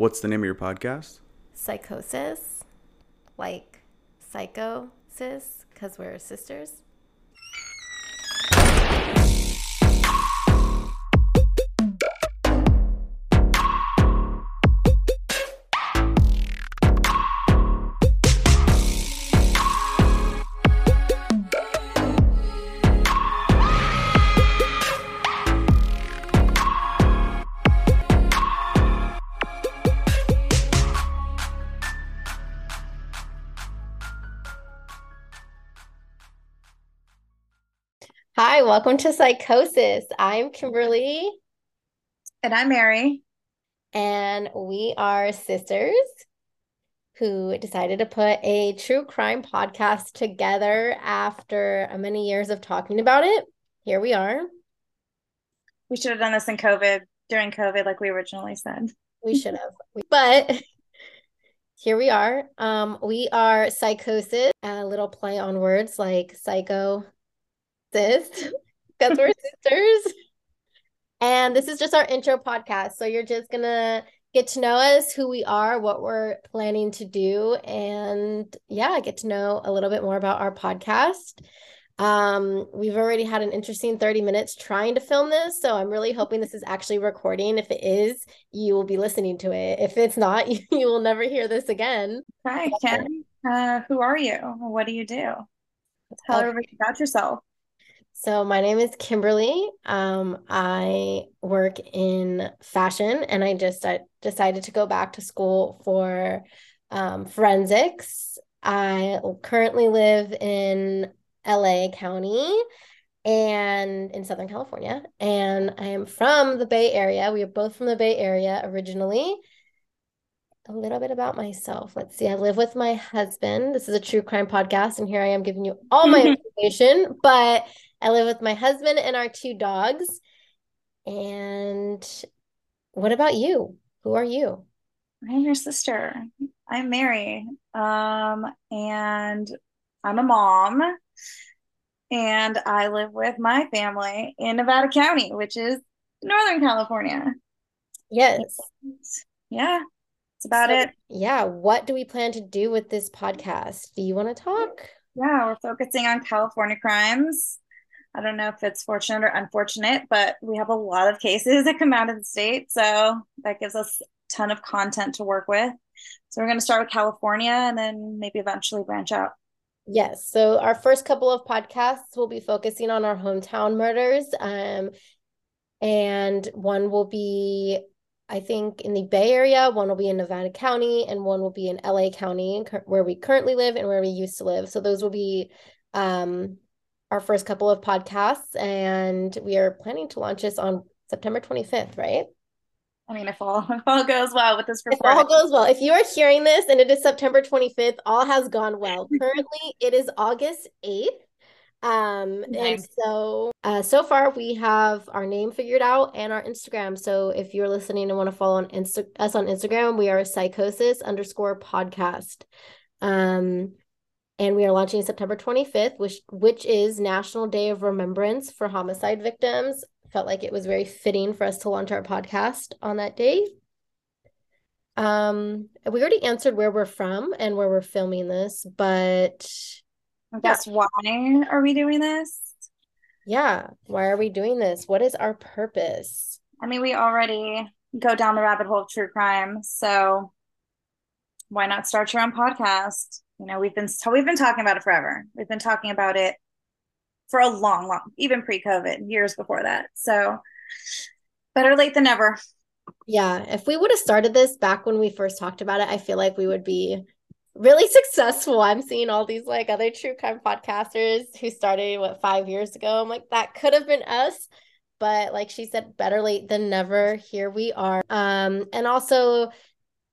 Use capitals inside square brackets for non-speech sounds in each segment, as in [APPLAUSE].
What's the name of your podcast? Psychosis, like psychosis, because we're sisters. Hi, welcome to Psychosis. I'm Kimberly. And I'm Mary. And we are sisters who decided to put a true crime podcast together after many years of talking about it. Here we are. We should have done this in COVID, during COVID, like we originally said. We should have. But [LAUGHS] here we are. Um, we are Psychosis, a little play on words like psycho sis because we're [LAUGHS] sisters. And this is just our intro podcast. So you're just going to get to know us, who we are, what we're planning to do, and yeah, get to know a little bit more about our podcast. Um, we've already had an interesting 30 minutes trying to film this, so I'm really hoping this is actually recording. If it is, you will be listening to it. If it's not, [LAUGHS] you, you will never hear this again. Hi, Ken. Uh, who are you? What do you do? Tell okay. everybody about yourself. So my name is Kimberly. Um, I work in fashion, and I just I decided to go back to school for um, forensics. I currently live in LA County and in Southern California, and I am from the Bay Area. We are both from the Bay Area originally. A little bit about myself. Let's see. I live with my husband. This is a true crime podcast, and here I am giving you all my [LAUGHS] information, but I live with my husband and our two dogs. And what about you? Who are you? I'm your sister. I'm Mary. Um, and I'm a mom. And I live with my family in Nevada County, which is Northern California. Yes. Yeah. It's about so, it. Yeah. What do we plan to do with this podcast? Do you want to talk? Yeah, we're focusing on California crimes. I don't know if it's fortunate or unfortunate, but we have a lot of cases that come out of the state. So that gives us a ton of content to work with. So we're going to start with California and then maybe eventually branch out. Yes. So our first couple of podcasts will be focusing on our hometown murders. Um, and one will be, I think, in the Bay Area, one will be in Nevada County, and one will be in LA County, where we currently live and where we used to live. So those will be um, our first couple of podcasts, and we are planning to launch this on September 25th, right? I mean, if all [LAUGHS] if all goes well with this recording. If all goes well. If you are hearing this and it is September 25th, all has gone well. [LAUGHS] Currently, it is August 8th. Um, nice. and so uh so far we have our name figured out and our Instagram. So if you're listening and want to follow on Insta- us on Instagram, we are psychosis underscore podcast. Um and we are launching September 25th, which which is National Day of Remembrance for homicide victims. Felt like it was very fitting for us to launch our podcast on that day. Um, we already answered where we're from and where we're filming this, but I guess yeah. why are we doing this? Yeah, why are we doing this? What is our purpose? I mean, we already go down the rabbit hole of true crime, so why not start your own podcast? You know, we've been we've been talking about it forever. We've been talking about it for a long, long, even pre-COVID, years before that. So better late than never. Yeah, if we would have started this back when we first talked about it, I feel like we would be really [LAUGHS] successful. I'm seeing all these like other true crime podcasters who started what five years ago. I'm like, that could have been us. But like she said, better late than never. Here we are. Um, and also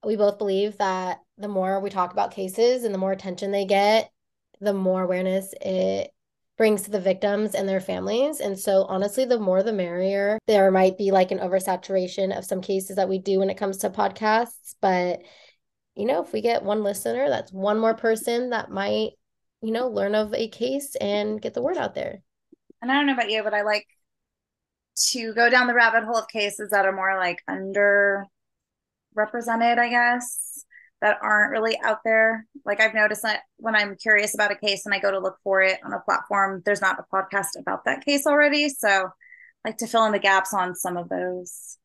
we both believe that the more we talk about cases and the more attention they get, the more awareness it brings to the victims and their families. And so, honestly, the more the merrier. There might be like an oversaturation of some cases that we do when it comes to podcasts. But, you know, if we get one listener, that's one more person that might, you know, learn of a case and get the word out there. And I don't know about you, but I like to go down the rabbit hole of cases that are more like under represented, I guess, that aren't really out there. Like I've noticed that when I'm curious about a case and I go to look for it on a platform, there's not a podcast about that case already. So I like to fill in the gaps on some of those.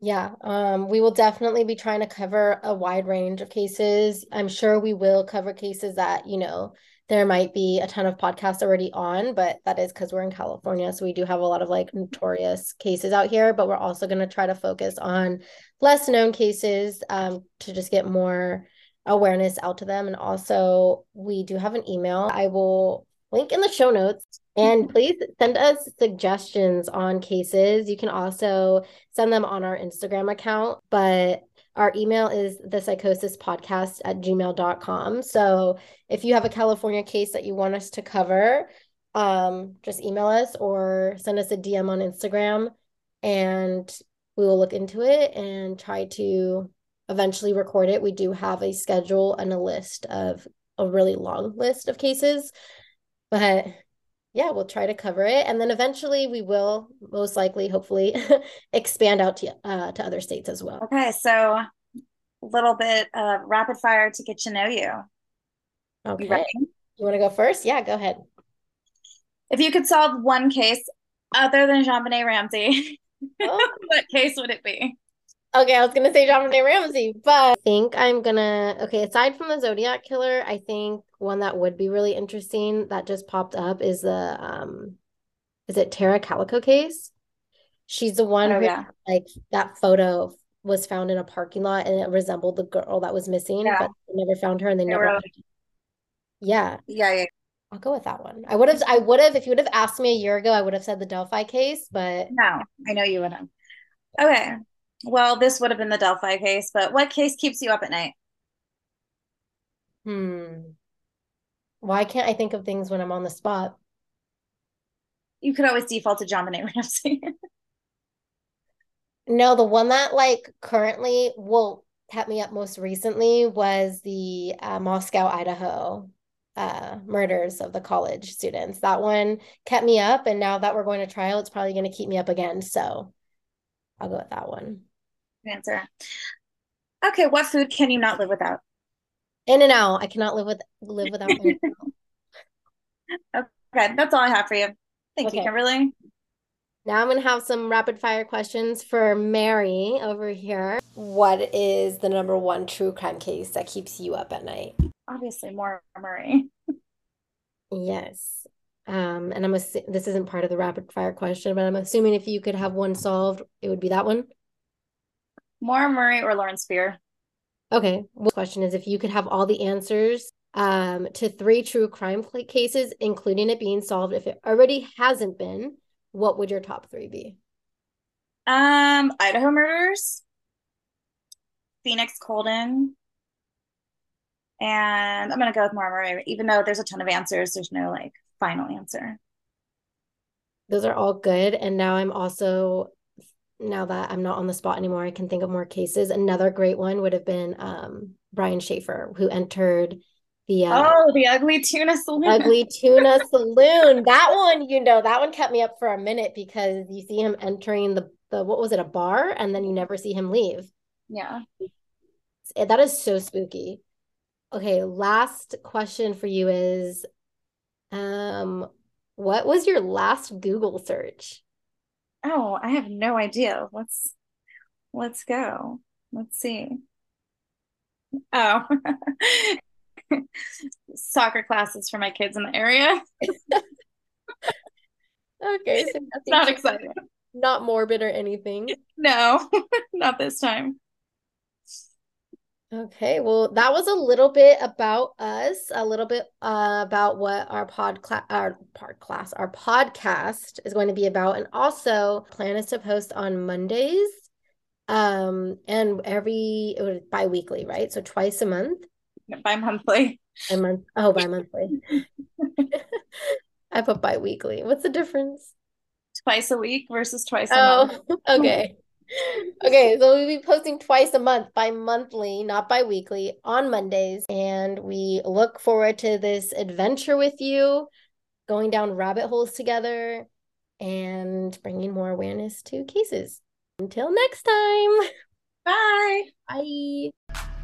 Yeah, um, we will definitely be trying to cover a wide range of cases. I'm sure we will cover cases that, you know, there might be a ton of podcasts already on, but that is because we're in California. So we do have a lot of like notorious cases out here, but we're also going to try to focus on less known cases um, to just get more awareness out to them. And also, we do have an email. I will link in the show notes. And please send us suggestions on cases. You can also send them on our Instagram account. But our email is the psychosis podcast at gmail.com. So if you have a California case that you want us to cover, um, just email us or send us a DM on Instagram and we will look into it and try to eventually record it. We do have a schedule and a list of a really long list of cases, but yeah, we'll try to cover it. And then eventually we will most likely, hopefully, [LAUGHS] expand out to, uh, to other states as well. Okay. So a little bit of rapid fire to get to know you. Okay. You, you want to go first? Yeah, go ahead. If you could solve one case other than JonBenét Ramsey, [LAUGHS] oh. what case would it be? Okay, I was gonna say JonBenét Ramsey, but I think I'm gonna okay, aside from the Zodiac killer, I think one that would be really interesting that just popped up is the um is it Tara Calico case? She's the one oh, who yeah. like that photo was found in a parking lot and it resembled the girl that was missing, yeah. but they never found her and they, they never Yeah. Yeah, yeah. I'll go with that one. I would have I would have if you would have asked me a year ago, I would have said the Delphi case, but no, I know you would have. Okay. Well, this would have been the Delphi case, but what case keeps you up at night? Hmm. Why can't I think of things when I'm on the spot? You could always default to JonBenét Ramsey. [LAUGHS] no, the one that like currently well kept me up most recently was the uh, Moscow, Idaho uh, murders of the college students. That one kept me up, and now that we're going to trial, it's probably going to keep me up again. So I'll go with that one answer. Okay, what food can you not live without? In-N-Out. I cannot live with live without [LAUGHS] okay, that's all I have for you. Thank okay. you, Kimberly. Now I'm going to have some rapid fire questions for Mary over here. What is the number one true crime case that keeps you up at night? Obviously, Maura Murray. yes. Um, and I'm assu- this isn't part of the rapid fire question, but I'm assuming if you could have one solved, it would be that one. Maura Murray or Lauren Spierer? Okay. Well, question is if you could have all the answers um, to three true crime cases, including it being solved, if it already hasn't been, what would your top three be? Um, Idaho murders, Phoenix Coldon, and I'm gonna go with Maura Murray. Even though there's a ton of answers, there's no like final answer. Those are all good, and now I'm also now that I'm not on the spot anymore, I can think of more cases. Another great one would have been um, Brian Shaffer, who entered the uh, oh the ugly tuna saloon. Ugly tuna saloon. That one you know that one kept me up for a minute because you see him entering the the what was it a bar? And then you never see him leave. Yeah. That is so spooky. Okay last question for you is um what was your last google search Oh, I have no idea. Let's let's go. Let's see. Oh. [LAUGHS] Soccer classes for my kids in the area. [LAUGHS] okay, so not exciting. Not morbid or anything. No, [LAUGHS] not this time. Okay, well, that was a little bit about us, a little bit uh, about what our pod class, our pod class, our podcast is going to be about, and also plan is to post on Mondays, um, and every bi-weekly, right? So twice a month. Bi-monthly. A month. Oh, bi-monthly. [LAUGHS] [LAUGHS] I put bi-weekly. What's the difference? Twice a week versus twice a oh, month. [LAUGHS] okay [LAUGHS] okay, so we'll be posting twice a month, bi monthly, not bi weekly, on Mondays. And we look forward to this adventure with you, going down rabbit holes together and bringing more awareness to cases. Until next time. Bye. Bye.